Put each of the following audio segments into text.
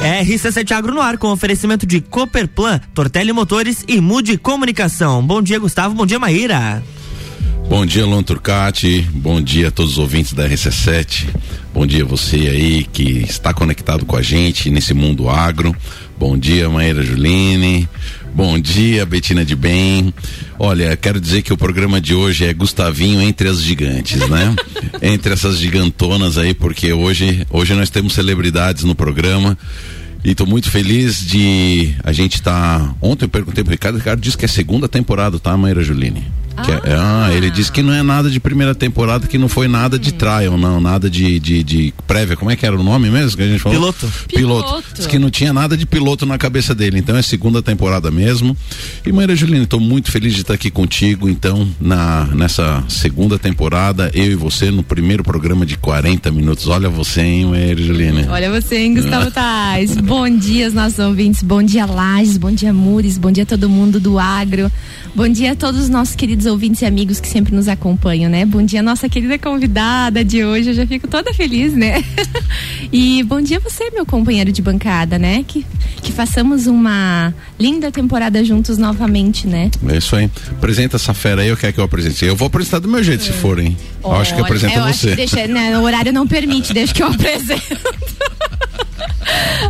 RC7 Agro no ar com oferecimento de Cooperplan, Tortelli Motores e Mude Comunicação. Bom dia, Gustavo. Bom dia, Maíra. Bom dia, Luan Turcati. Bom dia a todos os ouvintes da RC7. Bom dia você aí que está conectado com a gente nesse mundo agro. Bom dia, Maíra Juline. Bom dia, Betina de Bem. Olha, quero dizer que o programa de hoje é Gustavinho entre as gigantes, né? entre essas gigantonas aí, porque hoje, hoje nós temos celebridades no programa. E estou muito feliz de a gente estar. Tá... Ontem eu perguntei pro Ricardo, o Ricardo disse que é segunda temporada, tá, Maíra Juline? Que é, ah, ele disse que não é nada de primeira temporada, que não foi nada de trial, não, nada de, de, de prévia. Como é que era o nome mesmo que a gente falou? Piloto. Piloto. piloto. Diz que não tinha nada de piloto na cabeça dele. Então é segunda temporada mesmo. E Maria Juliana, estou muito feliz de estar aqui contigo, então, na, nessa segunda temporada, eu e você no primeiro programa de 40 minutos. Olha você, hein, Maria Juliana. Olha você, hein, Gustavo Tais. bom dia, os nossos ouvintes. Bom dia, Lages. Bom dia, Mures. Bom dia, todo mundo do agro. Bom dia a todos os nossos queridos ouvintes e amigos que sempre nos acompanham, né? Bom dia, nossa querida convidada de hoje. Eu já fico toda feliz, né? e bom dia você, meu companheiro de bancada, né? Que, que façamos uma linda temporada juntos novamente, né? É isso aí. Apresenta essa fera aí, eu quero que eu apresente. Eu vou apresentar do meu jeito, é. se for, hein? Eu acho que apresenta você. deixa, né, o horário não permite, deixa que eu apresento.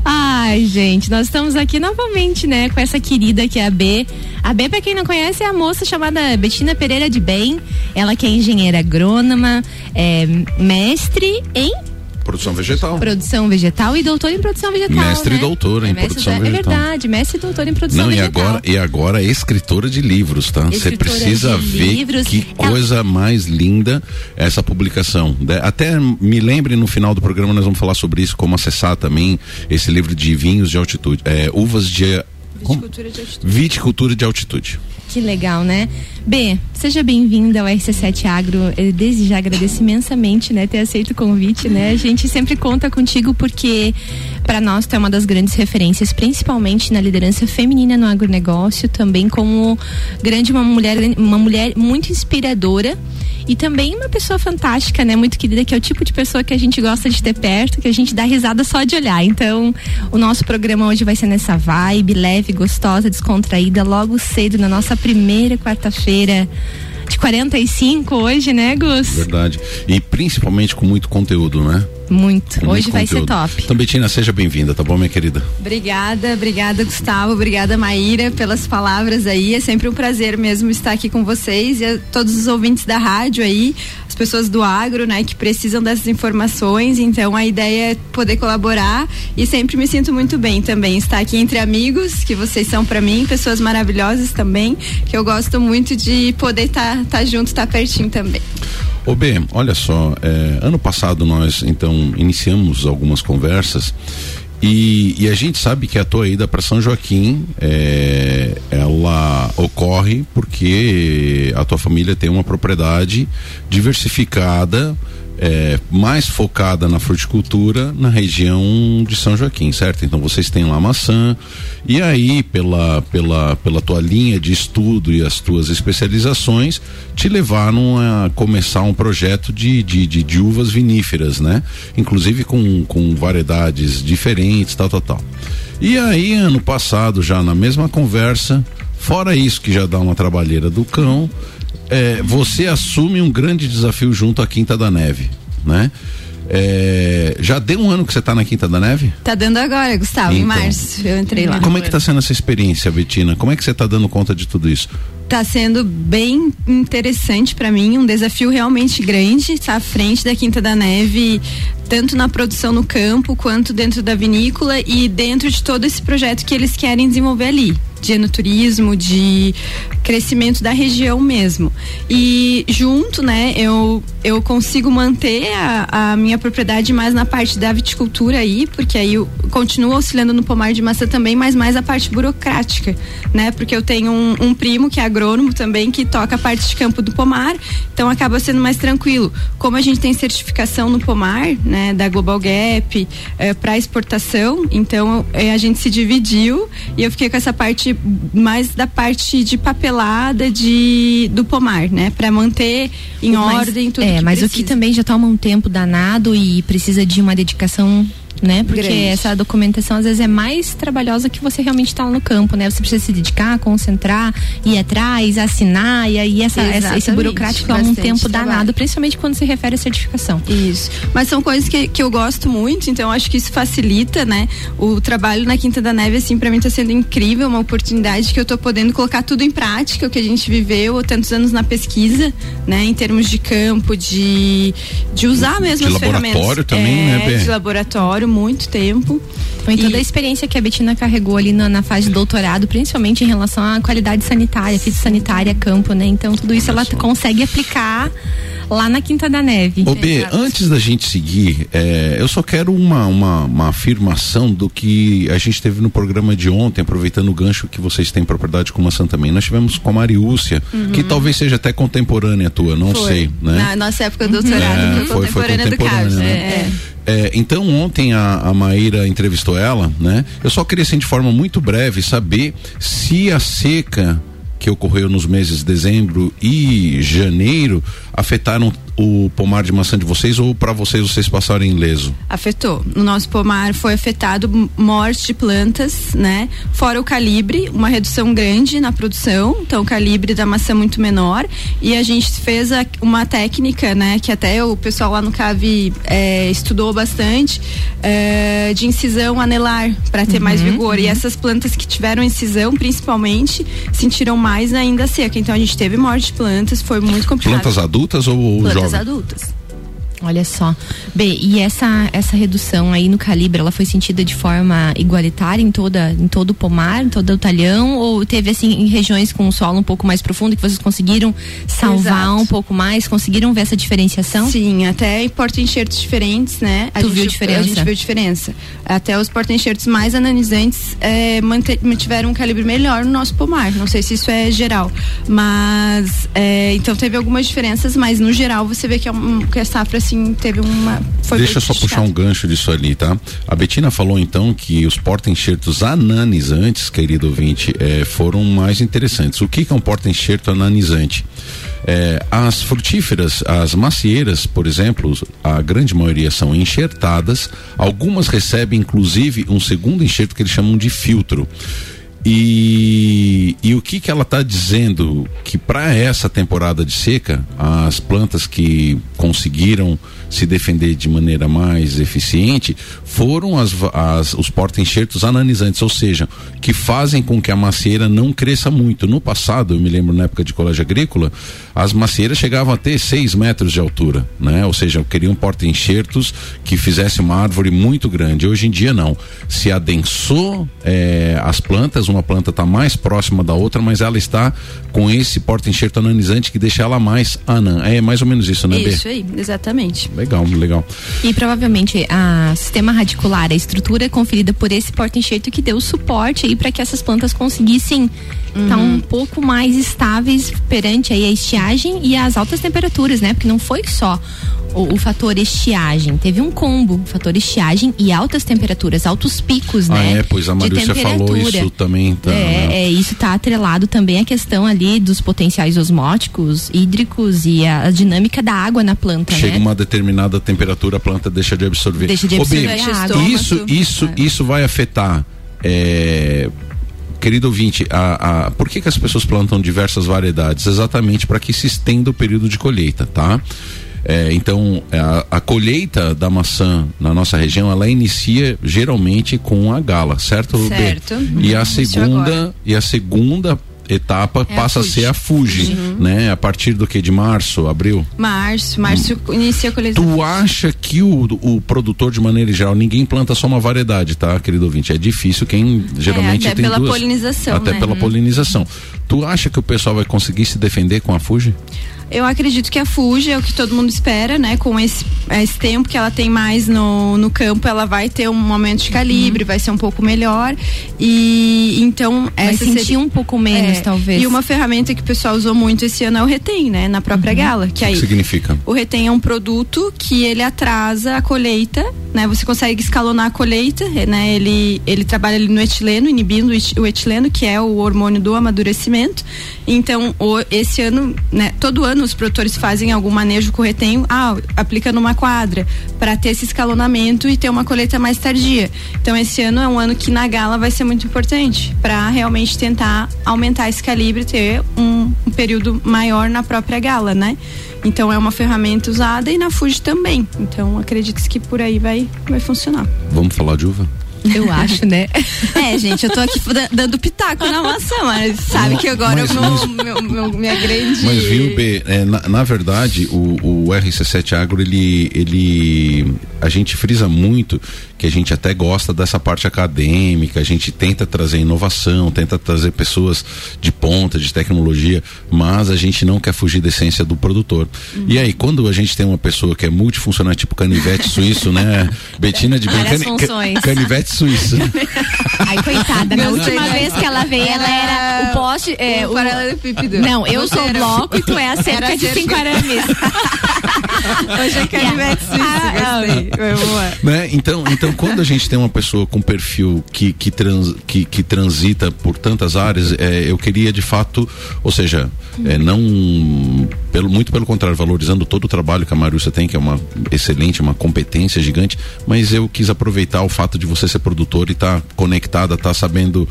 Ai, gente, nós estamos aqui novamente, né, com essa querida que é a B. A B, pra quem não conhece, é a moça chamada Betina Pereira de Bem. Ela que é engenheira agrônoma, é mestre em Produção vegetal. Produção vegetal e doutor em produção vegetal. Mestre né? e doutor em é produção vegetal. É verdade, mestre e doutor em produção Não, vegetal. E agora, e agora é escritora de livros, tá? Você precisa ver livros. que coisa Ela... mais linda essa publicação. Até me lembre no final do programa nós vamos falar sobre isso, como acessar também esse livro de vinhos de altitude, é, uvas de Viticultura de altitude. Viticultura de altitude. Que legal, né? B, seja bem-vinda ao RC7 Agro. Eu desde já agradeço imensamente, né, ter aceito o convite, né? A gente sempre conta contigo porque para nós tu é uma das grandes referências, principalmente na liderança feminina no agronegócio, também como grande uma mulher, uma mulher muito inspiradora e também uma pessoa fantástica, né? Muito querida, que é o tipo de pessoa que a gente gosta de ter perto, que a gente dá risada só de olhar. Então, o nosso programa hoje vai ser nessa vibe, leve, gostosa, descontraída, logo cedo, na nossa primeira quarta-feira de 45 hoje, né, Gus? Verdade. E principalmente com muito conteúdo, né? Muito. Com Hoje muito vai conteúdo. ser top. Então, Betina, seja bem-vinda, tá bom, minha querida? Obrigada, obrigada, Gustavo, obrigada, Maíra, pelas palavras aí. É sempre um prazer mesmo estar aqui com vocês e a todos os ouvintes da rádio aí, pessoas do agro, né, que precisam dessas informações. Então, a ideia é poder colaborar e sempre me sinto muito bem também estar aqui entre amigos, que vocês são para mim, pessoas maravilhosas também, que eu gosto muito de poder estar tá, tá junto, estar tá pertinho também. Ô B, olha só, é, ano passado nós então iniciamos algumas conversas e, e, a gente sabe que a tua ida para São Joaquim é, ela ocorre porque a tua família tem uma propriedade diversificada é, mais focada na fruticultura na região de São Joaquim, certo? Então vocês têm lá maçã e aí pela pela pela tua linha de estudo e as tuas especializações te levaram a começar um projeto de, de, de, de uvas viníferas, né? Inclusive com, com variedades diferentes, tal, tal, tal. E aí ano passado já na mesma conversa, fora isso que já dá uma trabalheira do cão, é, você assume um grande desafio junto à Quinta da Neve, né? É, já deu um ano que você está na Quinta da Neve? Tá dando agora, Gustavo, então, em março eu entrei lá. Como é que está sendo essa experiência, Betina? Como é que você está dando conta de tudo isso? Está sendo bem interessante para mim, um desafio realmente grande, estar tá à frente da Quinta da Neve, tanto na produção no campo quanto dentro da vinícola e dentro de todo esse projeto que eles querem desenvolver ali de enoturismo, de crescimento da região mesmo. E junto, né, eu, eu consigo manter a, a minha propriedade mais na parte da viticultura aí, porque aí eu continuo auxiliando no pomar de maçã também, mas mais a parte burocrática, né? Porque eu tenho um, um primo que é agrônomo também, que toca a parte de campo do pomar, então acaba sendo mais tranquilo. Como a gente tem certificação no pomar, né, da Global Gap, é, para exportação, então é, a gente se dividiu e eu fiquei com essa parte mais da parte de papelada de do pomar, né, para manter em mas, ordem tudo. É, mas precisa. o que também já toma um tempo danado e precisa de uma dedicação né? Porque Grande. essa documentação às vezes é mais trabalhosa que você realmente está lá no campo, né? Você precisa se dedicar, concentrar, ir atrás, assinar, e aí essa, essa- esse burocrático é um tempo trabalho. danado, principalmente quando se refere à certificação. Isso. Mas são coisas que, que eu gosto muito, então acho que isso facilita, né? O trabalho na Quinta da Neve, assim, pra mim tá sendo incrível, uma oportunidade que eu tô podendo colocar tudo em prática, o que a gente viveu tantos anos na pesquisa, né? Em termos de campo, de, de usar mesmo De as ferramentas. laboratório também, é, né, Bê? De laboratório, muito tempo. Toda E- a experiência que a Betina carregou ali na, na fase de doutorado, principalmente em relação à qualidade sanitária, fitossanitária, campo, né? Então tudo isso ela consegue aplicar lá na Quinta da Neve. Ô B, antes da gente seguir, é, eu só quero uma, uma, uma afirmação do que a gente teve no programa de ontem, aproveitando o gancho que vocês têm propriedade com maçã também. Nós tivemos com a Mariúcia, que talvez seja até contemporânea tua, não Uhum. Foi. sei, né? Na nossa época do doutorado, É, foi, foi- foi contemporânea do contemporânea, Carlos. né? É, é. É, então ontem a, a Maíra entrevistou ela, né? Eu só queria assim de forma muito breve saber se a seca que ocorreu nos meses de dezembro e janeiro afetaram o pomar de maçã de vocês ou para vocês vocês passaram ileso? afetou. No nosso pomar foi afetado morte de plantas, né? Fora o calibre, uma redução grande na produção, então o calibre da maçã muito menor. E a gente fez a- uma técnica, né? Que até o pessoal lá no CAV é, estudou bastante, é, de incisão anelar para ter mais vigor. E essas plantas que tiveram incisão, principalmente, sentiram mais ainda a seca. Então a gente teve morte de plantas, foi muito complicado. Plantas adultas ou, ou Plantas jovens? adultas. Olha só. B, e essa essa redução aí no calibre, ela foi sentida de forma igualitária em toda em todo o pomar, em todo o talhão ou teve assim em regiões com um solo um pouco mais profundo que vocês conseguiram salvar Exato. um pouco mais, conseguiram ver essa diferenciação? Sim, até em porta-enxertos diferentes, né? A Tu gente, viu diferença? A gente viu diferença. Até os porta-enxertos mais analisantes é, mante- mantiveram um calibre melhor no nosso pomar. Não sei se isso é geral, mas é, então teve algumas diferenças, mas no geral você vê que, é um, que a safra assim teve uma. Deixa eu só puxar um gancho disso ali, tá? A Betina falou então que os porta-enxertos ananizantes, querido ouvinte, eh, foram mais interessantes. O que, que é um porta-enxerto ananizante? Eh, as frutíferas, as macieiras, por exemplo, a grande maioria são enxertadas, algumas recebem inclusive um segundo enxerto que eles chamam de filtro. E, e o que que ela está dizendo? Que para essa temporada de seca as plantas que conseguiram se defender de maneira mais eficiente foram as, as- os porta-enxertos ananizantes, ou seja, que fazem com que a macieira não cresça muito. No passado, eu me lembro na época de colégio agrícola, as macieiras chegavam a ter 6 metros de altura, né? Ou seja, queriam porta-enxertos que fizesse uma árvore muito grande. Hoje em dia não. Se adensou eh, as plantas, uma planta está mais próxima da outra, mas ela está com esse porta-enxerto ananizante que deixa ela mais anã. É mais ou menos isso, né? Isso aí, exatamente. Legal, legal. E provavelmente a sistema radicular, a estrutura é conferida por esse porta-enxerto que deu suporte aí para que essas plantas conseguissem estar Uhum. um pouco mais estáveis perante aí a estiagem e as altas temperaturas, né? Porque não foi só o, o fator estiagem, teve um combo, fator estiagem e altas temperaturas, altos picos, Ah, né? é, pois a de Marúcia falou isso também. Tá, é, né? é, isso está atrelado também à questão ali dos potenciais osmóticos, hídricos e a, a dinâmica da água na planta, Chega né? uma determinada temperatura, a planta deixa de absorver. Deixa de Ô, absorver a água. Isso, isso, É. isso vai afetar. é, Querido ouvinte, a, a, por que, que as pessoas plantam diversas variedades? Exatamente para que se estenda o período de colheita, tá? É, então, a, a colheita da maçã na nossa região, ela inicia geralmente com a gala, certo? Certo. E a segunda, e a segunda etapa É a passa a, Fuji. ser a Fuji, né? A partir do que? De março, abril? Março, março inicia a colheita. Tu acha que o, o produtor, de maneira geral, ninguém planta só uma variedade, tá, querido ouvinte? É difícil quem geralmente até tem pela duas. polinização, Até né? pela polinização. Tu acha que o pessoal vai conseguir se defender com a Fuji? Eu acredito que a Fuji é o que todo mundo espera, né? Com esse, esse tempo que ela tem mais no, no campo, ela vai ter um aumento de calibre, vai ser um pouco melhor. E então Vai essa sentir seria- um pouco menos, é, talvez. E uma ferramenta que o pessoal usou muito esse ano é o Retém, né? Na própria gala. Que O aí que significa? o Retém é um produto que ele atrasa a colheita né? Você consegue escalonar a colheita, né? Ele, ele trabalha ali no etileno, inibindo o etileno, que é o hormônio do amadurecimento. Então, o, esse ano, né? Todo ano os produtores fazem algum manejo com retenho, ah, aplica numa quadra, para ter esse escalonamento e ter uma colheita mais tardia. Então, esse ano é um ano que na gala vai ser muito importante, para realmente tentar aumentar esse calibre, ter um, um período maior na própria gala, né? Então é uma ferramenta usada e na Fuji também. Então acredito que por aí vai, vai funcionar. Vamos falar de uva? Eu acho, né? É, gente, eu tô aqui dando pitaco na maçã, mas sabe que agora mas, mas, meu, meu, minha grande. Mas viu, B, é, na, na, verdade, o, o RC7 Agro, ele, ele. A gente frisa muito que a gente até gosta dessa parte acadêmica, a gente tenta trazer inovação, tenta trazer pessoas de ponta, de tecnologia, mas a gente não quer fugir da essência do produtor. Uhum. E aí, quando a gente tem uma pessoa que é multifuncional, tipo canivete suíço, né? Betina de can, canivete suíço. Ai, coitada, na última vez que ela veio, ela era o poste. É, o paralelepípedo. Não, eu sou o bloco e tu é a cerca de cinco arames. Hoje é canivete suíço, ah. Ah, né? Então, então, quando a gente tem uma pessoa com perfil que, que, trans, que, que transita por tantas áreas, é, eu queria de fato, ou seja, é, não pelo, muito pelo contrário, valorizando todo o trabalho que a Marúcia tem, que é uma excelente, uma competência gigante, mas eu quis aproveitar o fato de você ser produtor e estar tá conectada, estar tá sabendo,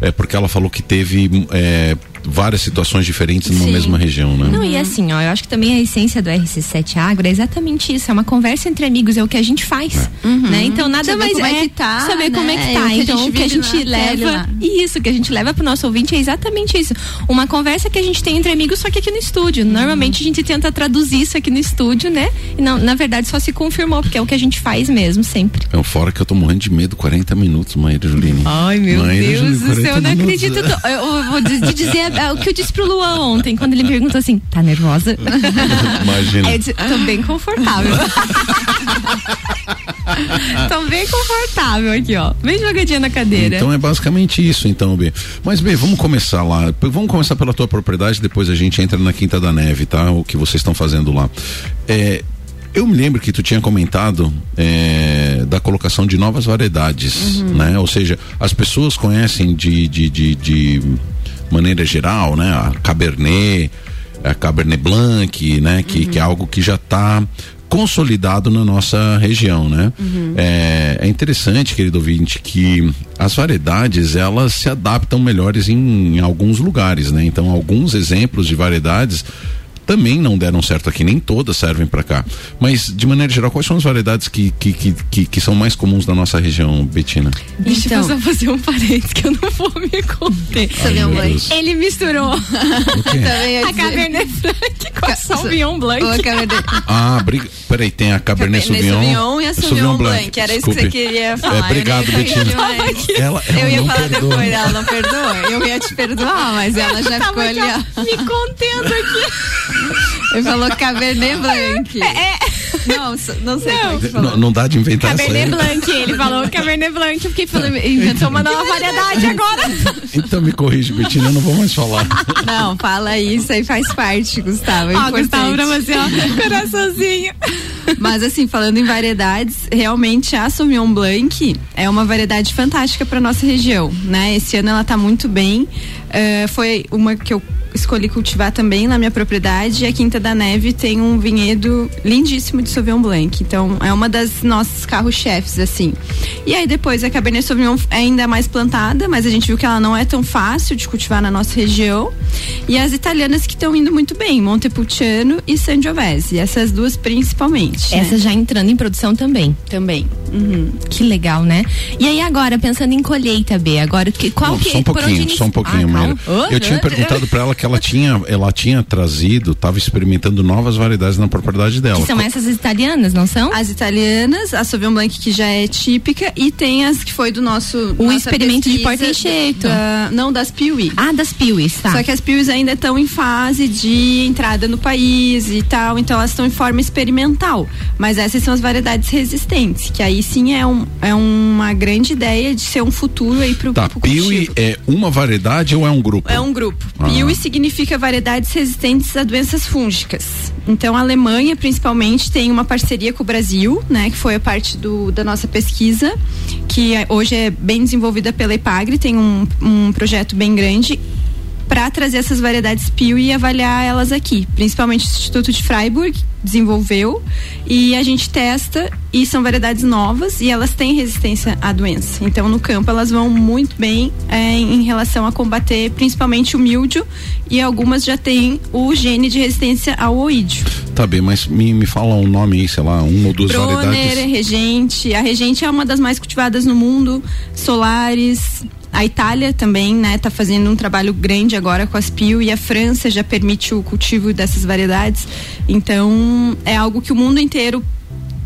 é, porque ela falou que teve é, várias situações diferentes numa Sim. mesma região, né? Não, e assim, ó, eu acho que também a essência do RC7 Agro é exatamente isso, é uma conversa entre amigos, é o que a gente faz, é. uhum. né? Então nada saber mais como é, é que tá, saber né? como é que né? tá. É então o que a gente leva, isso que a gente leva pro nosso ouvinte é exatamente isso. Uma conversa que a gente tem entre amigos só que aqui no estúdio. Uhum. Normalmente a gente tenta traduzir isso aqui no estúdio, né? E não, na verdade só se confirmou, porque é o que a gente faz mesmo sempre. É fora que eu tô morrendo de medo, 40 minutos, Maíra Juline. Ai, meu Maíra Deus Juline, do céu, eu não acredito. Eu, vou dizer é, o que eu disse pro Luan ontem, quando ele me perguntou assim: tá nervosa? Imagina. Eu disse, tô bem confortável. tô bem confortável aqui, ó. Bem jogadinha na cadeira. Então é basicamente isso, então, B. Mas, B, vamos começar lá. Vamos começar pela tua propriedade, depois a gente entra na Quinta da Neve, tá? O que vocês estão fazendo lá. É, eu me lembro que tu tinha comentado é, da colocação de novas variedades, uhum. né? Ou seja, as pessoas conhecem de, de, de, de maneira geral, né? A Cabernet, a Cabernet Blanc, né? Que, uhum. que é algo que já está consolidado na nossa região, né? Uhum. É, é, interessante, querido ouvinte, que as variedades elas se adaptam melhores em, em alguns lugares, né? Então, alguns exemplos de variedades também não deram certo aqui, nem todas servem para cá. Mas, de maneira geral, quais são as variedades que, que, que, que, que são mais comuns da nossa região, Betina? Deixa então, eu só fazer um parênteses que eu não vou me conter. Ai, Ele misturou a Cabernet Franc com a Sauvignon Blanc. ah, briga. Peraí, tem a Cabernet, Cabernet Sauvignon, Sauvignon e a Sauvignon Blanc. Blanc. Era isso que você queria falar. É, obrigado, Betina. Ela, ela eu ia falar perdoa. depois, ela não perdoa. Eu ia te perdoar, mas ela já ficou ali. Me contendo aqui. Ele falou Cabernet Blanc. É, é. Não, não sei não. como é Não, não dá de inventar Cabernet Blanc, ele falou Cabernet Blanc, eu fiquei falando, inventou uma nova variedade agora. Então me corrige, Betina, eu não vou mais falar. Não, fala isso aí faz parte, Gustavo. É ó, Gustavo, pra você, ó, coraçãozinho. Mas assim, falando em variedades, realmente a Sauvignon Blanc é uma variedade fantástica para nossa região, né? Esse ano ela tá muito bem. Uh, foi uma que eu escolhi cultivar também na minha propriedade. A Quinta da Neve tem um vinhedo lindíssimo de Sauvignon Blanc. Então, é uma das nossas carro-chefes, assim. E aí, depois, a Cabernet Sauvignon é ainda mais plantada, mas a gente viu que ela não é tão fácil de cultivar na nossa região. E as italianas que estão indo muito bem, Montepulciano e Sangiovese. Essas duas principalmente. Essas né? já entrando em produção também. Também. Uhum. Que legal, né? E aí, agora, pensando em colheita, B, agora, que, qual Não, que Só um pouquinho, só um pouquinho, ah, Eu tinha perguntado para ela que ela tinha, ela tinha trazido, estava experimentando novas variedades na propriedade dela. Que são essas italianas, não são? As italianas, a Sauvignon Blanc que já é típica e tem as que foi do nosso o experimento de porta enxerto. Não das piuí. Ah, das piuís, tá. Só que as piuís ainda estão em fase de entrada no país e tal, então elas estão em forma experimental. Mas essas são as variedades resistentes, que aí sim é, um, é uma grande ideia de ser um futuro aí pro, tá, pro Piwi é uma variedade ou é um grupo? É um grupo. Ah. Piwi significa variedades resistentes a doenças fúngicas. Então a Alemanha principalmente tem uma parceria com o Brasil, né, que foi a parte do, da nossa pesquisa, que é, hoje é bem desenvolvida pela Ipagre, tem um, um projeto bem grande para trazer essas variedades PIO e avaliar elas aqui. Principalmente o Instituto de Freiburg desenvolveu e a gente testa e são variedades novas e elas têm resistência à doença. Então no campo elas vão muito bem é, em relação a combater principalmente o míldio e algumas já têm o gene de resistência ao oídio. Tá bem, mas me, me fala um nome aí, sei lá, uma ou duas Broner, variedades. Regente. A Regente é uma das mais cultivadas no mundo. Solares. A Itália também, né, tá fazendo um trabalho grande agora com as PIO e a França já permite o cultivo dessas variedades. Então, é algo que o mundo inteiro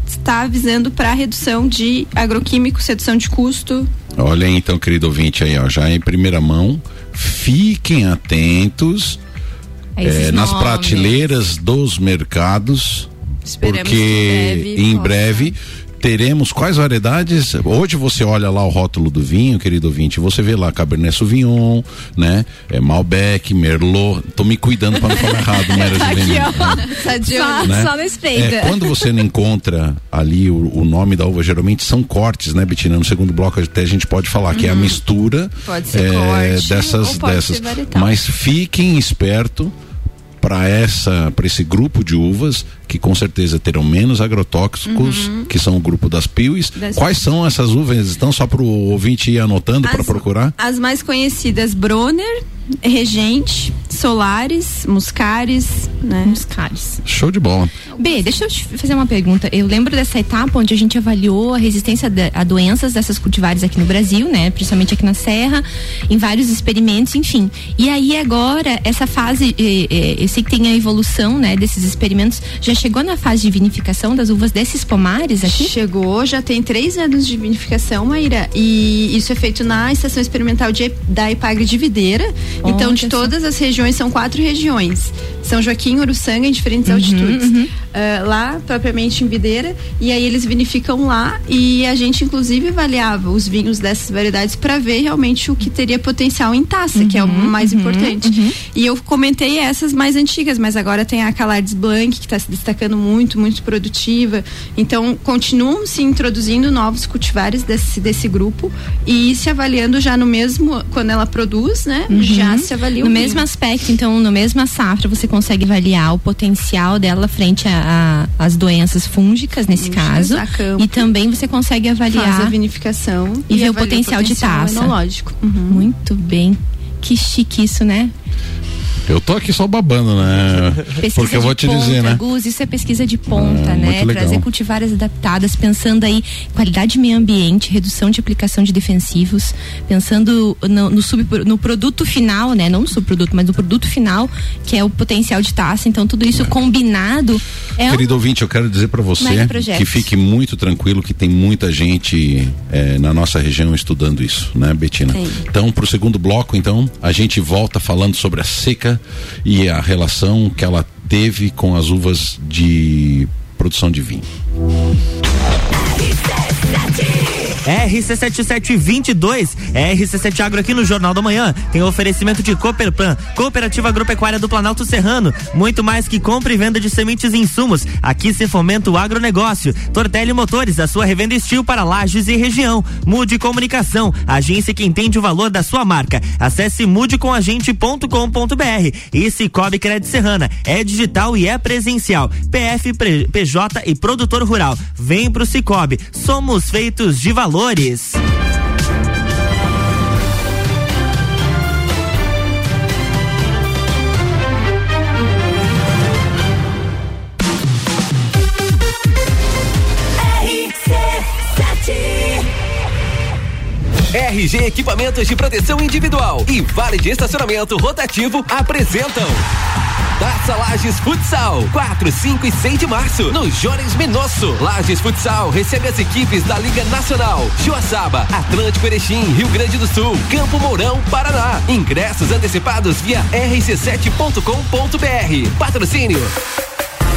está visando para redução de agroquímicos, redução de custo. Olha aí, então, querido ouvinte aí, ó, já em primeira mão, fiquem atentos Esses eh, nas nomes. prateleiras dos mercados, Esperamos porque que em breve em breve teremos quais variedades? Hoje você olha lá o rótulo do vinho, querido ouvinte, você vê lá Cabernet Sauvignon, né? É Malbec, Merlot. Tô me cuidando para não falar errado, Tá aqui, ó. Só, né? só espreita. É, quando você não encontra ali o, o nome da uva, geralmente são cortes, né, Betina? No segundo bloco até a gente pode falar que é a mistura Uhum. Pode ser é, corte, dessas ou pode dessas. ser. Mas fiquem esperto para essa para esse grupo de uvas que com certeza terão menos agrotóxicos, que são o grupo das piuis. Uhum. Das- Quais são essas uvas? Então só para o ouvinte ir anotando para procurar. As mais conhecidas, Broner, Regente, Solares, Muscares, né? Muscares. Show de bola. B, deixa eu te fazer uma pergunta. Eu lembro dessa etapa onde a gente avaliou a resistência a doenças dessas cultivares aqui no Brasil, né? Principalmente aqui na Serra, em vários experimentos, enfim. E aí agora, essa fase, eu sei que tem a evolução, né, desses experimentos, já chegou na fase de vinificação das uvas desses pomares aqui? Chegou, já tem três anos de vinificação, Maíra, e isso é feito na estação experimental de, da Ipagre de Videira. Então, de todas as regiões, são quatro regiões. São Joaquim, Uruçanga, em diferentes Uhum, altitudes. Ah, lá, propriamente em Videira, e aí eles vinificam lá, e a gente, inclusive, avaliava os vinhos dessas variedades para ver realmente o que teria potencial em taça, que é o Uhum, mais importante. E eu comentei essas mais antigas, mas agora tem a Calardes Blanc, que está se destacando muito, muito produtiva. Então, continuam se introduzindo novos cultivares desse, desse grupo e se avaliando já no mesmo, quando ela produz, né? Já avalia No o mesmo aspecto, então, no mesma safra, você consegue avaliar o potencial dela frente às doenças fúngicas, nesse caso. E também você consegue faz a avaliar. vinificação e ver o avalia potencial de taça. Uhum. Muito bem. Que chique isso, né? Eu tô aqui só babando, né? Pesquisa Porque eu vou te ponta, dizer, né? Gus, isso é pesquisa de ponta, Ah, né? Trazer cultivares adaptadas, pensando aí em qualidade de meio ambiente, redução de aplicação de defensivos, pensando no, no, sub, no produto final, né? Não no subproduto, mas no produto final, que é o potencial de taça. Então, tudo isso combinado é Querido ouvinte, eu quero dizer para você que fique muito tranquilo que tem muita gente eh, na nossa região estudando isso, né, Betina? Então, pro segundo bloco, então, a gente volta falando sobre a seca e a relação que ela teve com as uvas de produção de vinho. RC7722, RC7 Agro aqui no Jornal da Manhã. Tem oferecimento de Cooperplan, Cooperativa Agropecuária do Planalto Serrano. Muito mais que compra e venda de sementes e insumos. Aqui se fomenta o agronegócio. Tortelli Motores, a sua revenda estil para lajes e região. Mude Comunicação, agência que entende o valor da sua marca. Acesse mudecomagente.com.br. E Cicobi Crédito Serrana, é digital e é presencial. PF, PJ e produtor rural. Vem pro Cicobi. Somos feitos de valores. RG Equipamentos de Proteção Individual e Vale de Estacionamento Rotativo apresentam Taça Lages Futsal, 4, 5 e 6 de março, no Jones Menosso. Lages Futsal recebe as equipes da Liga Nacional, Joaçaba, Atlântico Erechim, Rio Grande do Sul, Campo Mourão, Paraná. Ingressos antecipados via rc7.com.br. Patrocínio.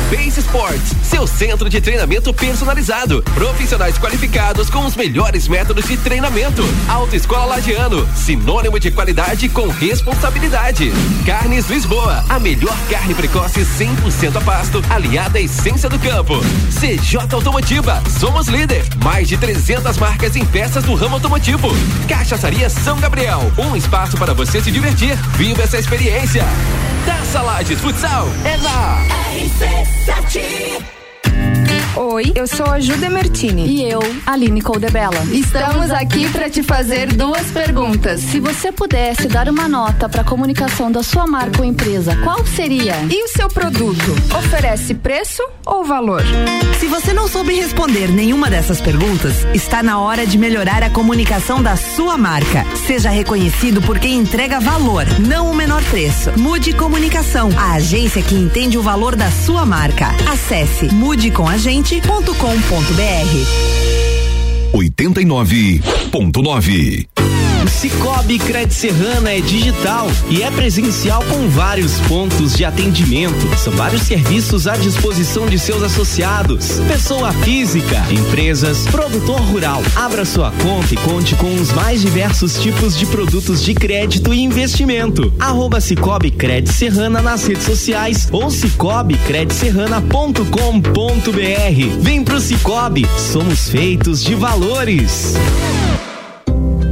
Base Sports, seu centro de treinamento personalizado. Profissionais qualificados com os melhores métodos de treinamento. Autoescola Lagiano, sinônimo de qualidade com responsabilidade. Carnes Lisboa, a melhor carne precoce 100% a pasto, aliada à essência do campo. CJ Automotiva, somos líder. Mais de 300 marcas em peças do ramo automotivo. Cachaçaria São Gabriel, um espaço para você se divertir. Viva essa experiência. Taça Lages Futsal é lá. RC7 Oi, eu sou a Juda Mertini. E eu, Aline Coldebella. Estamos aqui para te fazer duas perguntas. Se você pudesse dar uma nota para a comunicação da sua marca ou empresa, qual seria? E o seu produto? Oferece preço ou valor? Se você não soube responder nenhuma dessas perguntas, está na hora de melhorar a comunicação da sua marca. Seja reconhecido por quem entrega valor, não o menor preço. Mude Comunicação, a agência que entende o valor da sua marca. Acesse mudecomagente cicobi.com.br 89.9 Cicobi Cred Serrana é digital e é presencial com vários pontos de atendimento. São vários serviços à disposição de seus associados. Pessoa física, empresas, produtor rural. Abra sua conta e conte com os mais diversos tipos de produtos de crédito e investimento. Arroba Cicobi Cred Serrana nas redes sociais ou cicobicredserrana.com.br. Vem pro Cicobi, somos feitos de valores.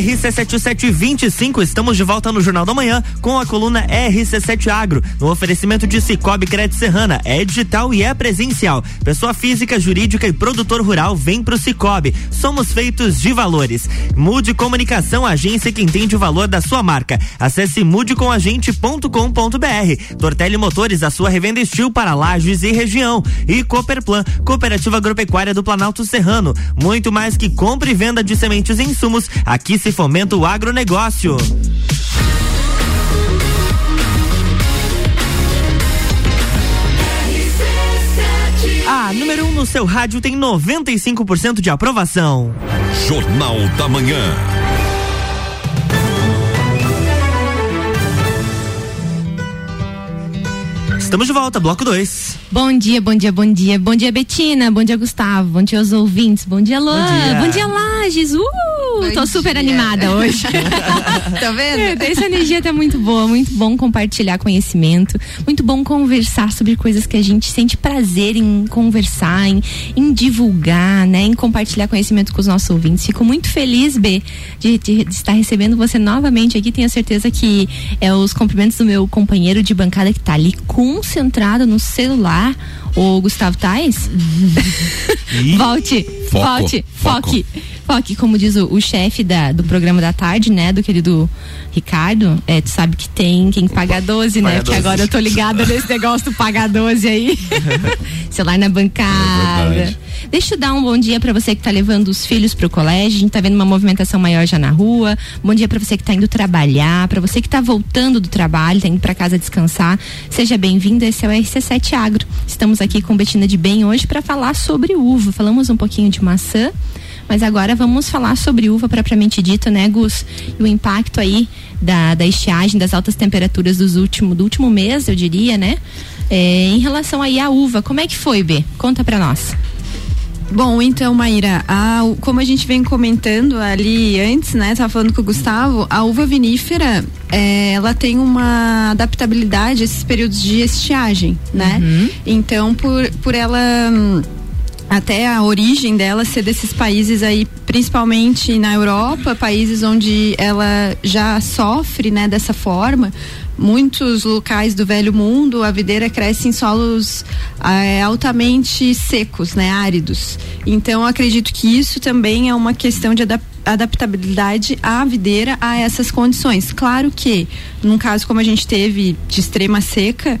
RC7725, estamos de volta no Jornal da Manhã com a coluna RC7 Agro, no oferecimento de Cicobi Crédito Serrana. É digital e é presencial. Pessoa física, jurídica e produtor rural vem pro Cicobi. Somos feitos de valores. Mude Comunicação, agência que entende o valor da sua marca. Acesse mudecomagente.com.br. Tortelli Motores, a sua revenda estilo para lajes e região. E Cooperplan, Cooperativa Agropecuária do Planalto Serrano. Muito mais que compra e venda de sementes e insumos, aqui se fomenta o agronegócio. A número 1 um no seu rádio tem 95% de aprovação. Jornal da Manhã. Estamos de volta, bloco 2. Bom dia, bom dia, bom dia. Bom dia, Betina. Bom dia, Gustavo. Bom dia aos ouvintes. Bom dia, Luan. Bom dia, bom dia Lages. Uh! Bom tô super dia. animada hoje. tá vendo? Essa energia tá muito boa, muito bom compartilhar conhecimento, muito bom conversar sobre coisas que a gente sente prazer em conversar, em, em divulgar, né? Em compartilhar conhecimento com os nossos ouvintes. Fico muito feliz, B, de, de, de estar recebendo você novamente aqui. Tenho certeza que é os cumprimentos do meu companheiro de bancada que tá ali concentrado no celular, o Gustavo Tais. volte, volte, foco. Foque. Foque, como diz o, o chefe do programa da tarde, né, do querido Ricardo, é, tu sabe que tem quem paga 12, né? Paga Porque 12. agora eu tô ligada nesse negócio do pagar 12 aí. Celular na É bancada. verdade. Deixa eu dar um bom dia pra você que tá levando os filhos pro colégio. A gente tá vendo uma movimentação maior já na rua. Bom dia pra você que tá indo trabalhar, pra você que tá voltando do trabalho, tá indo pra casa descansar. Seja bem-vindo, esse é o RC7 Agro. Estamos aqui com Betina de Bem hoje para falar sobre uva. Falamos um pouquinho de maçã, mas agora vamos falar sobre uva propriamente dito, né, Gus? E o impacto aí da, da estiagem, das altas temperaturas dos último, do último mês, eu diria, né? É, em relação aí à uva, como é que foi, B? Conta pra nós. Bom, então, Maíra, a- como a gente vem comentando ali antes, né? Tava falando com o Gustavo, a uva vinífera, é, ela tem uma adaptabilidade a esses períodos de estiagem, né? Então, por, por ela. hum, Até a origem dela ser desses países aí, principalmente na Europa, países onde ela já sofre, né, dessa forma. Muitos locais do velho mundo, a videira cresce em solos ah, altamente secos, né, áridos. Então, acredito que isso também é uma questão de adap- adaptabilidade à videira a essas condições. Claro que, num caso como a gente teve de extrema seca,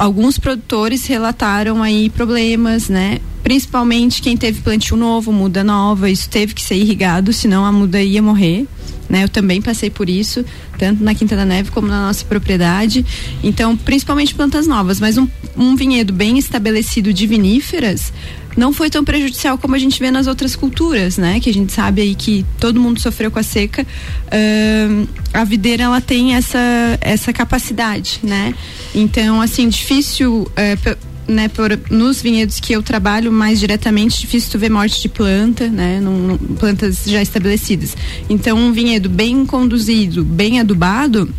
alguns produtores relataram aí problemas, né? Principalmente quem teve plantio novo, muda nova, isso teve que ser irrigado, senão a muda ia morrer. Né, eu também passei por isso, tanto na Quinta da Neve como na nossa propriedade. Então, principalmente plantas novas, mas um, um vinhedo bem estabelecido de viníferas não foi tão prejudicial como a gente vê nas outras culturas, né? Que a gente sabe aí que todo mundo sofreu com a seca. Uh, a videira ela tem essa essa capacidade, né? Então, assim, difícil uh, né, por, nos vinhedos que eu trabalho mais diretamente, difícil tu ver morte de planta, né, num, num, plantas já estabelecidas. Então, um vinhedo bem conduzido, bem adubado,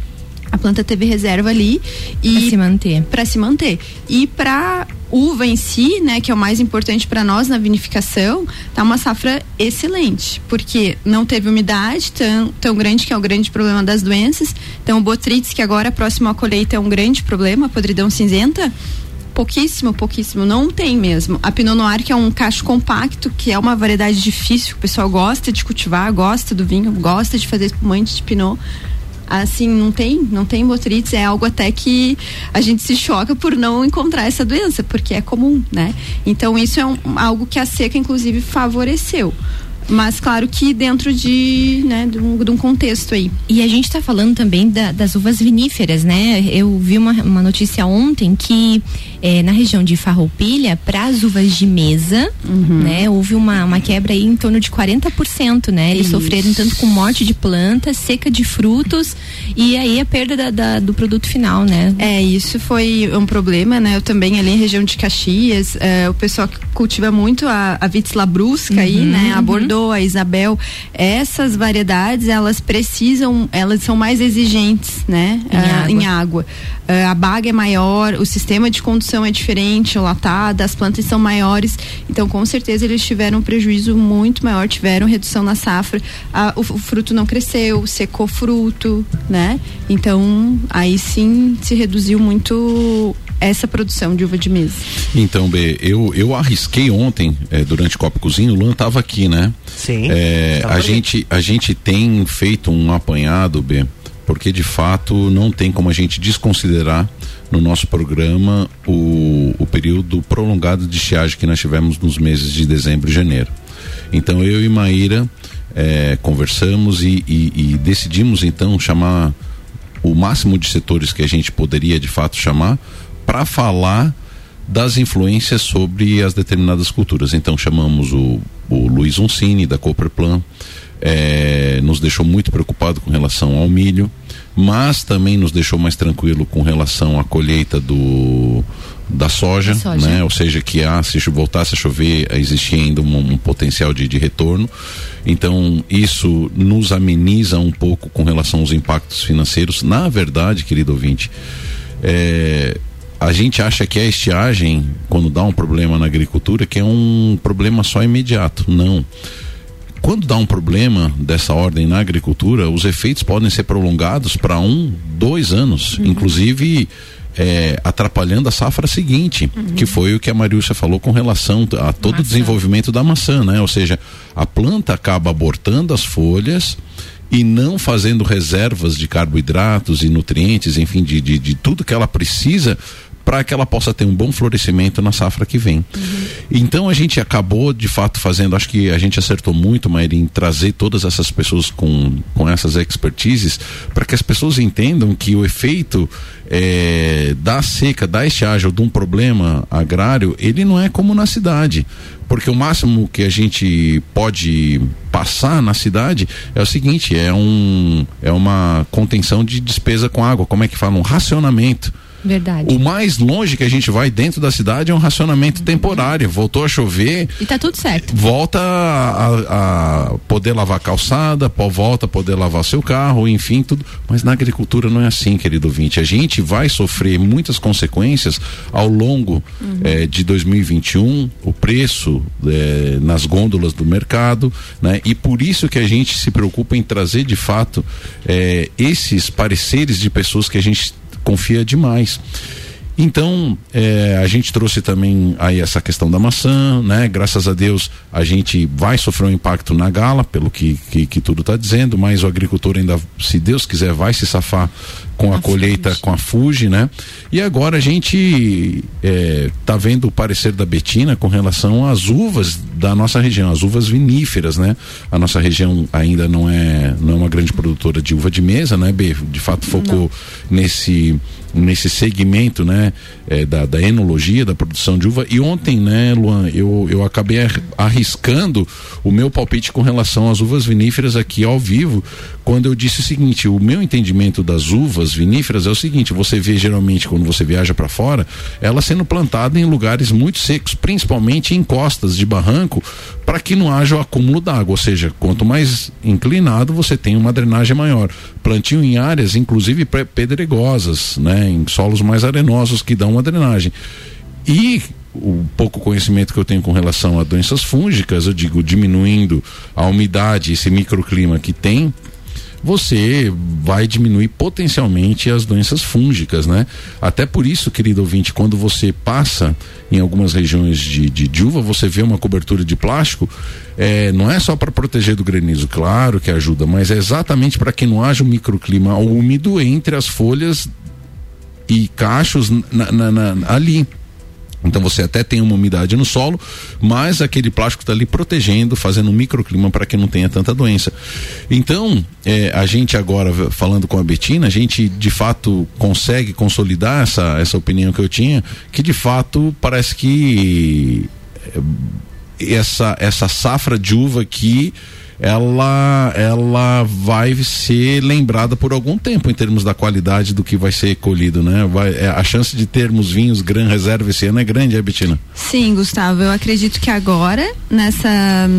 a planta teve reserva ali e para se manter. Para se manter. E para uva em si, né, que é o mais importante para nós na vinificação, tá uma safra excelente, porque não teve umidade tão, tão grande que é o grande problema das doenças. Então, o botrytis, que agora próximo à colheita é um grande problema, a podridão cinzenta, pouquíssimo, pouquíssimo, não tem mesmo. A Pinot Noir, que é um cacho compacto, que é uma variedade difícil, o pessoal gosta de cultivar, gosta do vinho, gosta de fazer espumante de Pinot assim, não tem, não tem botrytis, é algo até que a gente se choca por não encontrar essa doença, porque é comum, né? Então isso é um, algo que a seca inclusive favoreceu. Mas claro que dentro de, né, de, um, de um contexto aí. E a gente está falando também da, das uvas viníferas, né? Eu vi uma, uma notícia ontem que é, na região de Farroupilha, para as uvas de mesa, uhum. né, houve uma, uma quebra aí em torno de 40%, né? Eles Isso. sofreram tanto com morte de plantas, seca de frutos e aí a perda da, da, do produto final, né? É, isso foi um problema, né? Eu também ali em região de Caxias, é, o pessoal que cultiva muito a, a Vitis labrusca uhum, aí, né? A uhum. A Isabel, essas variedades, elas precisam, elas são mais exigentes, né? Em uh, água. Em água. Uh, a baga é maior, o sistema de condução é diferente, o latado, as plantas são maiores, então com certeza eles tiveram um prejuízo muito maior, tiveram redução na safra, uh, o, o, fruto não cresceu, secou fruto, né? Então aí sim se reduziu muito essa produção de uva de mesa. Então, B, eu, eu arrisquei ontem, é, durante o Copo Cozinho, o Luan estava aqui, né? Sim. É, a, gente, a gente tem feito um apanhado, B, porque de fato não tem como a gente desconsiderar no nosso programa o, o período prolongado de estiagem que nós tivemos nos meses de dezembro e janeiro. Então eu e Maíra é, conversamos e, e, e decidimos então chamar o máximo de setores que a gente poderia de fato chamar para falar das influências sobre as determinadas culturas. Então chamamos o, o Luiz Uncini da Cooperplan, é, nos deixou muito preocupado com relação ao milho, mas também nos deixou mais tranquilo com relação à colheita do da soja, soja. né? Ou seja, que ah, se voltasse a chover, existia ainda um, um potencial de, de, retorno. Então, isso nos ameniza um pouco com relação aos impactos financeiros. Na verdade, querido ouvinte, é, a gente acha que a estiagem, quando dá um problema na agricultura, que é um problema só imediato. Não. Quando dá um problema dessa ordem na agricultura, os efeitos podem ser prolongados para um, dois anos, uhum. inclusive é, atrapalhando a safra seguinte, uhum. que foi o que a Mariúcia falou com relação a todo maçã. o desenvolvimento da maçã, né? Ou seja, a planta acaba abortando as folhas e não fazendo reservas de carboidratos e nutrientes, enfim, de, de, de tudo que ela precisa para que ela possa ter um bom florescimento na safra que vem. Uhum. Então a gente acabou de fato fazendo, acho que a gente acertou muito, Maíra, em trazer todas essas pessoas com, com essas expertises para que as pessoas entendam que o efeito é, da seca, da estiagem ou de um problema agrário, ele não é como na cidade. Porque o máximo que a gente pode passar na cidade é o seguinte, é um é uma contenção de despesa com água, como é que fala? Um racionamento. Verdade. O mais longe que a gente vai dentro da cidade é um racionamento temporário. Voltou a chover. E tá tudo certo. Volta a, a poder lavar a calçada, volta a poder lavar seu carro, enfim, tudo. Mas na agricultura não é assim, querido ouvinte. A gente vai sofrer muitas consequências ao longo uhum. eh, de 2021, o preço eh, nas gôndolas do mercado, né? E por isso que a gente se preocupa em trazer de fato eh, esses pareceres de pessoas que a gente confia demais. Então, é, a gente trouxe também aí essa questão da maçã, né? Graças a Deus a gente vai sofrer um impacto na gala, pelo que, que, que tudo está dizendo, mas o agricultor ainda, se Deus quiser, vai se safar com a, colheita com a Fuji, né? E agora a gente é, tá vendo o parecer da Betina com relação às uvas da nossa região, as uvas viníferas, né? A nossa região ainda não é não é uma grande produtora de uva de mesa, né? B, de fato focou não. nesse nesse segmento né, é, da, da, enologia, da produção de uva. E ontem, né, Luan, eu, eu acabei arriscando o meu palpite com relação às uvas viníferas aqui ao vivo, quando eu disse o seguinte: o meu entendimento das uvas viníferas é o seguinte: você vê geralmente quando você viaja para fora, ela sendo plantada em lugares muito secos, principalmente em costas de barranco, para que não haja o acúmulo d'água. Ou seja, quanto mais inclinado, você tem uma drenagem maior. Plantio em áreas, inclusive pedregosas, né? Em solos mais arenosos que dão uma drenagem. E o pouco conhecimento que eu tenho com relação a doenças fúngicas, eu digo, diminuindo a umidade, esse microclima que tem, você vai diminuir potencialmente as doenças fúngicas, né? Até por isso, querido ouvinte, quando você passa em algumas regiões de, de, de uva, você vê uma cobertura de plástico, é, não é só para proteger do granizo, claro que ajuda, mas é exatamente para que não haja um microclima úmido entre as folhas e cachos na, na, na, ali. Então você até tem uma umidade no solo, mas aquele plástico está ali protegendo, fazendo um microclima para que não tenha tanta doença. Então, é, a gente agora, falando com a Betina, a gente de fato consegue consolidar essa, essa opinião que eu tinha, que de fato parece que é, essa, essa safra de uva aqui ela ela vai ser lembrada por algum tempo em termos da qualidade do que vai ser colhido, né? Vai, é, a chance de termos vinhos Gran Reserva esse ano é grande, é, Betina? Sim, Gustavo, eu acredito que agora, nessa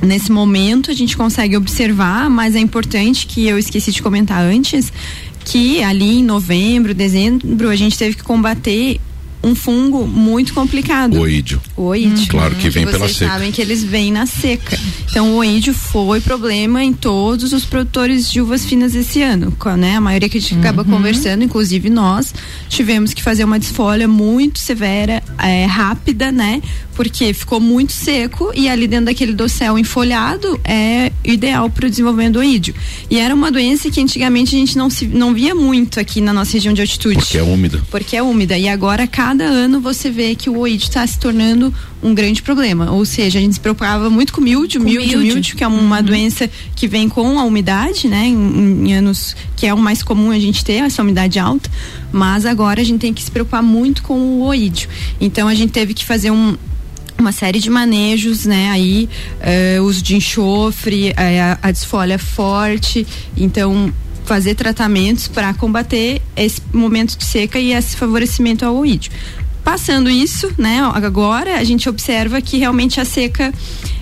nesse momento a gente consegue observar, mas é importante que eu esqueci de comentar antes, que ali em novembro, dezembro, a gente teve que combater um fungo muito complicado. O oídio. O oídio. Hum. Claro que vem que pela seca. Vocês sabem que eles vêm na seca. Então o oídio foi problema em todos os produtores de uvas finas esse ano, né? A maioria que a gente uhum. acaba conversando, inclusive nós, tivemos que fazer uma desfolha muito severa, é, rápida, né? Porque ficou muito seco e ali dentro daquele dossel enfolhado é ideal para o desenvolvimento do oídio. E era uma doença que antigamente a gente não, se, não via muito aqui na nossa região de altitude. Porque é úmida. Porque é úmida. E agora, cada ano, você vê que o oídio está se tornando um grande problema. Ou seja, a gente se preocupava muito com mildio, mildio, mildio, que é uma uhum. doença que vem com a umidade, né? Em, em, anos que é o mais comum a gente ter, essa umidade alta. Mas agora a gente tem que se preocupar muito com o oídio. Então a gente teve que fazer um, uma série de manejos, né? Aí, uh, uso de enxofre, uh, a, a desfolha forte, então fazer tratamentos para combater esse momento de seca e esse favorecimento ao oídio. Passando isso, né? Agora a gente observa que realmente a seca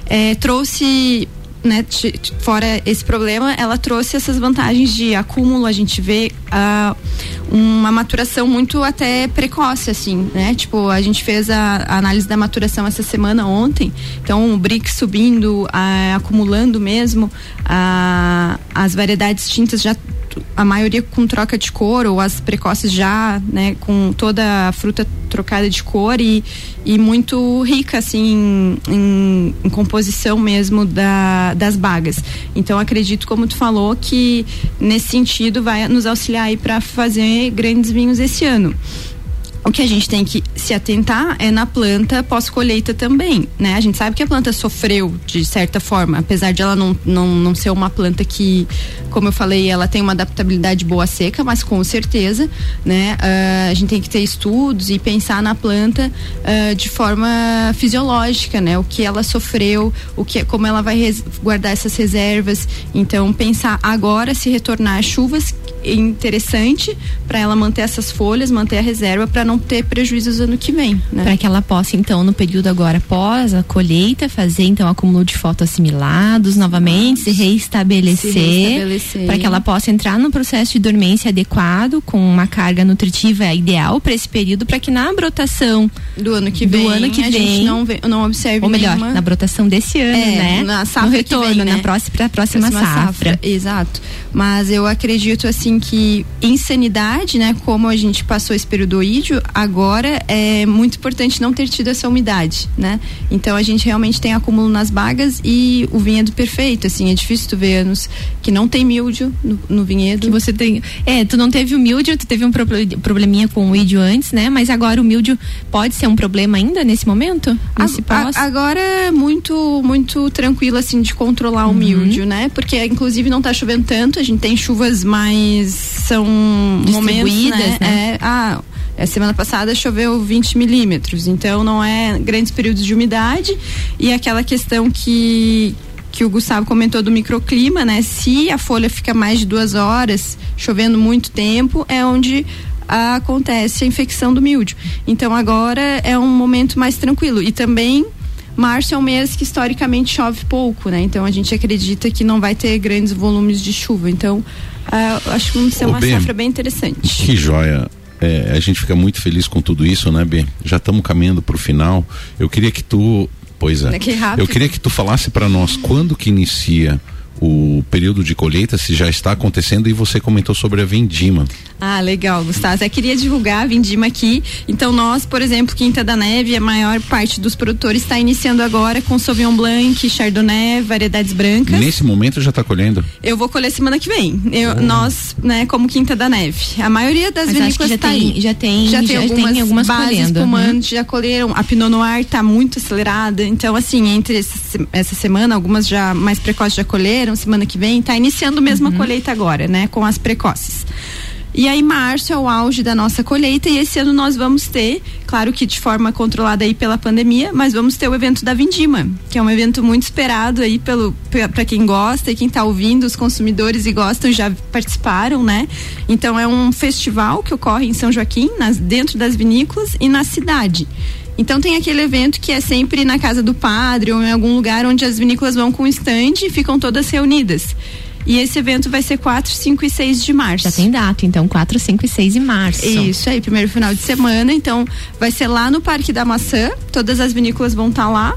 eh, trouxe né, fora esse problema, ela trouxe essas vantagens de acúmulo, a gente vê uh, uma maturação muito até precoce, assim, né? Tipo, a gente fez a, a análise da maturação essa semana ontem, então o BRIC subindo, uh, acumulando mesmo, uh, as variedades tintas já a maioria com troca de cor ou as precoces já, né, com toda a fruta trocada de cor e, e muito rica assim em, em composição mesmo da, das bagas. Então acredito, como tu falou, que nesse sentido vai nos auxiliar aí para fazer grandes vinhos esse ano o que a gente tem que se atentar é na planta pós-colheita também, né? A gente sabe que a planta sofreu de certa forma, apesar de ela não, não, não ser uma planta que, como eu falei, ela tem uma adaptabilidade boa à seca, mas com certeza, né? Uh, a gente tem que ter estudos e pensar na planta uh, de forma fisiológica, né? O que ela sofreu, o que, como ela vai guardar essas reservas. Então, pensar agora se retornar chuvas interessante para ela manter essas folhas, manter a reserva para não ter prejuízos ano que vem, né? Para que ela possa então no período agora após a colheita fazer então acúmulo de fotoassimilados novamente, se reestabelecer, para que ela possa entrar no processo de dormência adequado com uma carga nutritiva ideal para esse período para que na brotação do ano que vem, do ano que a vem, gente não, vê, não observe ou melhor, nenhuma... na brotação desse ano, é, né? Na safra no retorno, vem, né? na próxima, próxima, próxima safra. safra. Exato. Mas eu acredito assim que insanidade, né, como a gente passou esse período oídio, agora é muito importante não ter tido essa umidade, né? Então a gente realmente tem acúmulo nas bagas e o vinhedo perfeito, assim, é difícil tu ver anos que não tem mildio no, no vinhedo. Que você tem, é, tu não teve o mildio, tu teve um probleminha com o ídio antes, né? Mas agora o mildio pode ser um problema ainda nesse momento? Nesse a, a, agora é muito muito tranquilo assim de controlar uhum. o mildio, né? Porque inclusive não tá chovendo tanto, a gente tem chuvas mais são momentos, né? né? É, ah, a semana passada choveu 20 milímetros, então não é grandes períodos de umidade e aquela questão que que o Gustavo comentou do microclima, né? Se a folha fica mais de duas horas, chovendo muito tempo, é onde acontece a infecção do mildio. Então agora é um momento mais tranquilo e também março é um mês que historicamente chove pouco, né? Então a gente acredita que não vai ter grandes volumes de chuva. Então uh, acho que vai ser uma bem, safra bem interessante. Que joia. É, a gente fica muito feliz com tudo isso, né, B? Já estamos caminhando para o final. Eu queria que tu, pois é, eu queria que tu falasse para nós quando que inicia o período de colheita, se já está acontecendo, e você comentou sobre a vindima. Ah, legal, Gustavo. Eu queria divulgar a vindima aqui. Então, nós, por exemplo, Quinta da Neve, a maior parte dos produtores está iniciando agora com Sauvignon Blanc, Chardonnay, variedades brancas. Nesse momento já está colhendo? Eu vou colher semana que vem. Eu, oh. Nós, né, como Quinta da Neve. A maioria das Mas vinícolas está aí. Já tem, já tem já algumas, tem algumas bases colhendo. espumantes, uhum. já colheram. A Pinot Noir está muito acelerada. Então, assim, entre esse, essa semana, algumas já mais precoces já colheram, semana que vem, está iniciando mesmo uhum. a colheita agora, né, com as precoces. E aí março é o auge da nossa colheita e esse ano nós vamos ter, claro que de forma controlada aí pela pandemia, mas vamos ter o evento da Vindima, que é um evento muito esperado aí pelo para quem gosta e quem está ouvindo, os consumidores e gostam já participaram, né? Então é um festival que ocorre em São Joaquim, nas, dentro das vinícolas e na cidade. Então tem aquele evento que é sempre na casa do padre ou em algum lugar onde as vinícolas vão com stand e ficam todas reunidas. E esse evento vai ser 4, 5 e 6 de março. Já tem data, então 4, 5 e 6 de março. Isso aí, primeiro final de semana. Então vai ser lá no Parque da Maçã. Todas as vinícolas vão estar tá lá.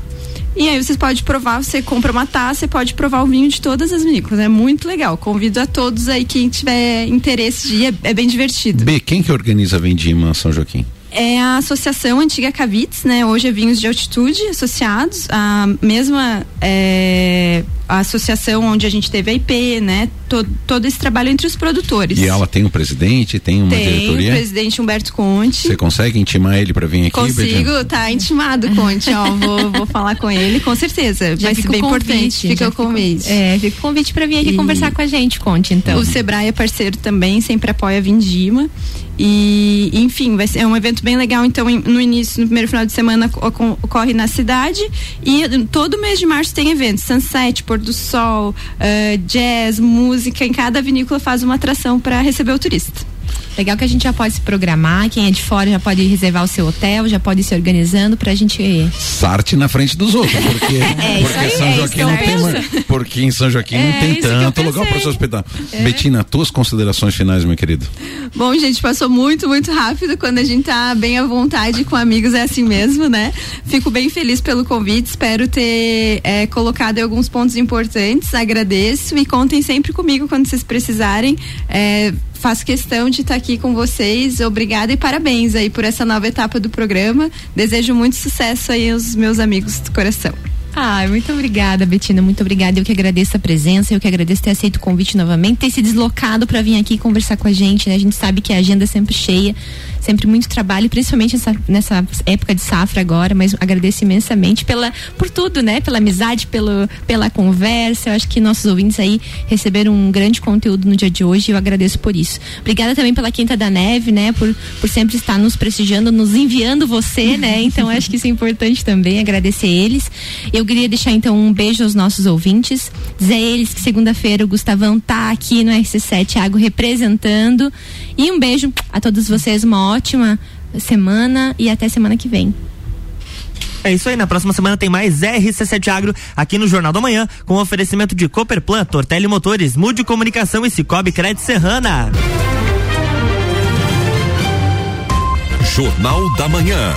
E aí vocês podem provar, você compra uma taça, você pode provar o vinho de todas as vinícolas. É muito legal. Convido a todos aí quem tiver interesse de ir, é, é bem divertido. B, quem que organiza a Vendima São Joaquim? É a associação antiga Cavits, né? Hoje é Vinhos de Altitude associados, a mesma é, a associação onde a gente teve a IP, né? Todo, todo esse trabalho entre os produtores. E ela tem um presidente, tem uma tem diretoria? Tem o presidente Humberto Conte. Você consegue intimar ele para vir aqui? Consigo, tá intimado, Conte, ó, vou, vou falar com ele, com certeza. Já Vai ser bem convite, importante, fica o convite. É, fica o convite para vir aqui e conversar com a gente, Conte, então. O Sebrae é parceiro também, sempre apoia a Vindima. E, enfim, vai ser é um evento bem legal. Então, no início, no primeiro final de semana, ocorre na cidade. E todo mês de março tem eventos: Sunset, Pôr do Sol, uh, jazz, música. Em cada vinícola faz uma atração para receber o turista. Legal que a gente já pode se programar, quem é de fora já pode reservar o seu hotel, já pode ir se organizando pra gente. Sarte na frente dos outros, porque, é, porque aí, São é Joaquim não tem. Porque em São Joaquim é, não tem tanto lugar para se hospedar. É. Betina, tuas considerações finais, meu querido. Bom, gente, passou muito, muito rápido. Quando a gente tá bem à vontade com amigos, é assim mesmo, né? Fico bem feliz pelo convite, espero ter é, colocado alguns pontos importantes. Agradeço e contem sempre comigo quando vocês precisarem. É, faço questão de estar aqui com vocês. Obrigada e parabéns aí por essa nova etapa do programa. Desejo muito sucesso aí aos meus amigos do coração. Ah, muito obrigada, Betina. Muito obrigada. Eu que agradeço a presença, eu que agradeço ter aceito o convite novamente, ter se deslocado para vir aqui conversar com a gente. Né? A gente sabe que a agenda é sempre cheia sempre muito trabalho, principalmente nessa, nessa época de safra agora, mas agradeço imensamente pela, por tudo, né? Pela amizade, pelo, pela conversa. Eu acho que nossos ouvintes aí receberam um grande conteúdo no dia de hoje e eu agradeço por isso. Obrigada também pela Quinta da Neve, né? Por, por sempre estar nos prestigiando, nos enviando você, né? Então acho que isso é importante também, agradecer eles. Eu queria deixar então um beijo aos nossos ouvintes, dizer a eles que segunda-feira o Gustavão tá aqui no RC7 Thiago representando e um beijo a todos vocês, uma ótima semana e até semana que vem. É isso aí, na próxima semana tem mais RC7 Agro aqui no Jornal da Manhã, com oferecimento de Cooperplan, Tortelli Motores, Mude Comunicação e Cicobi Crédito Serrana. Jornal da Manhã.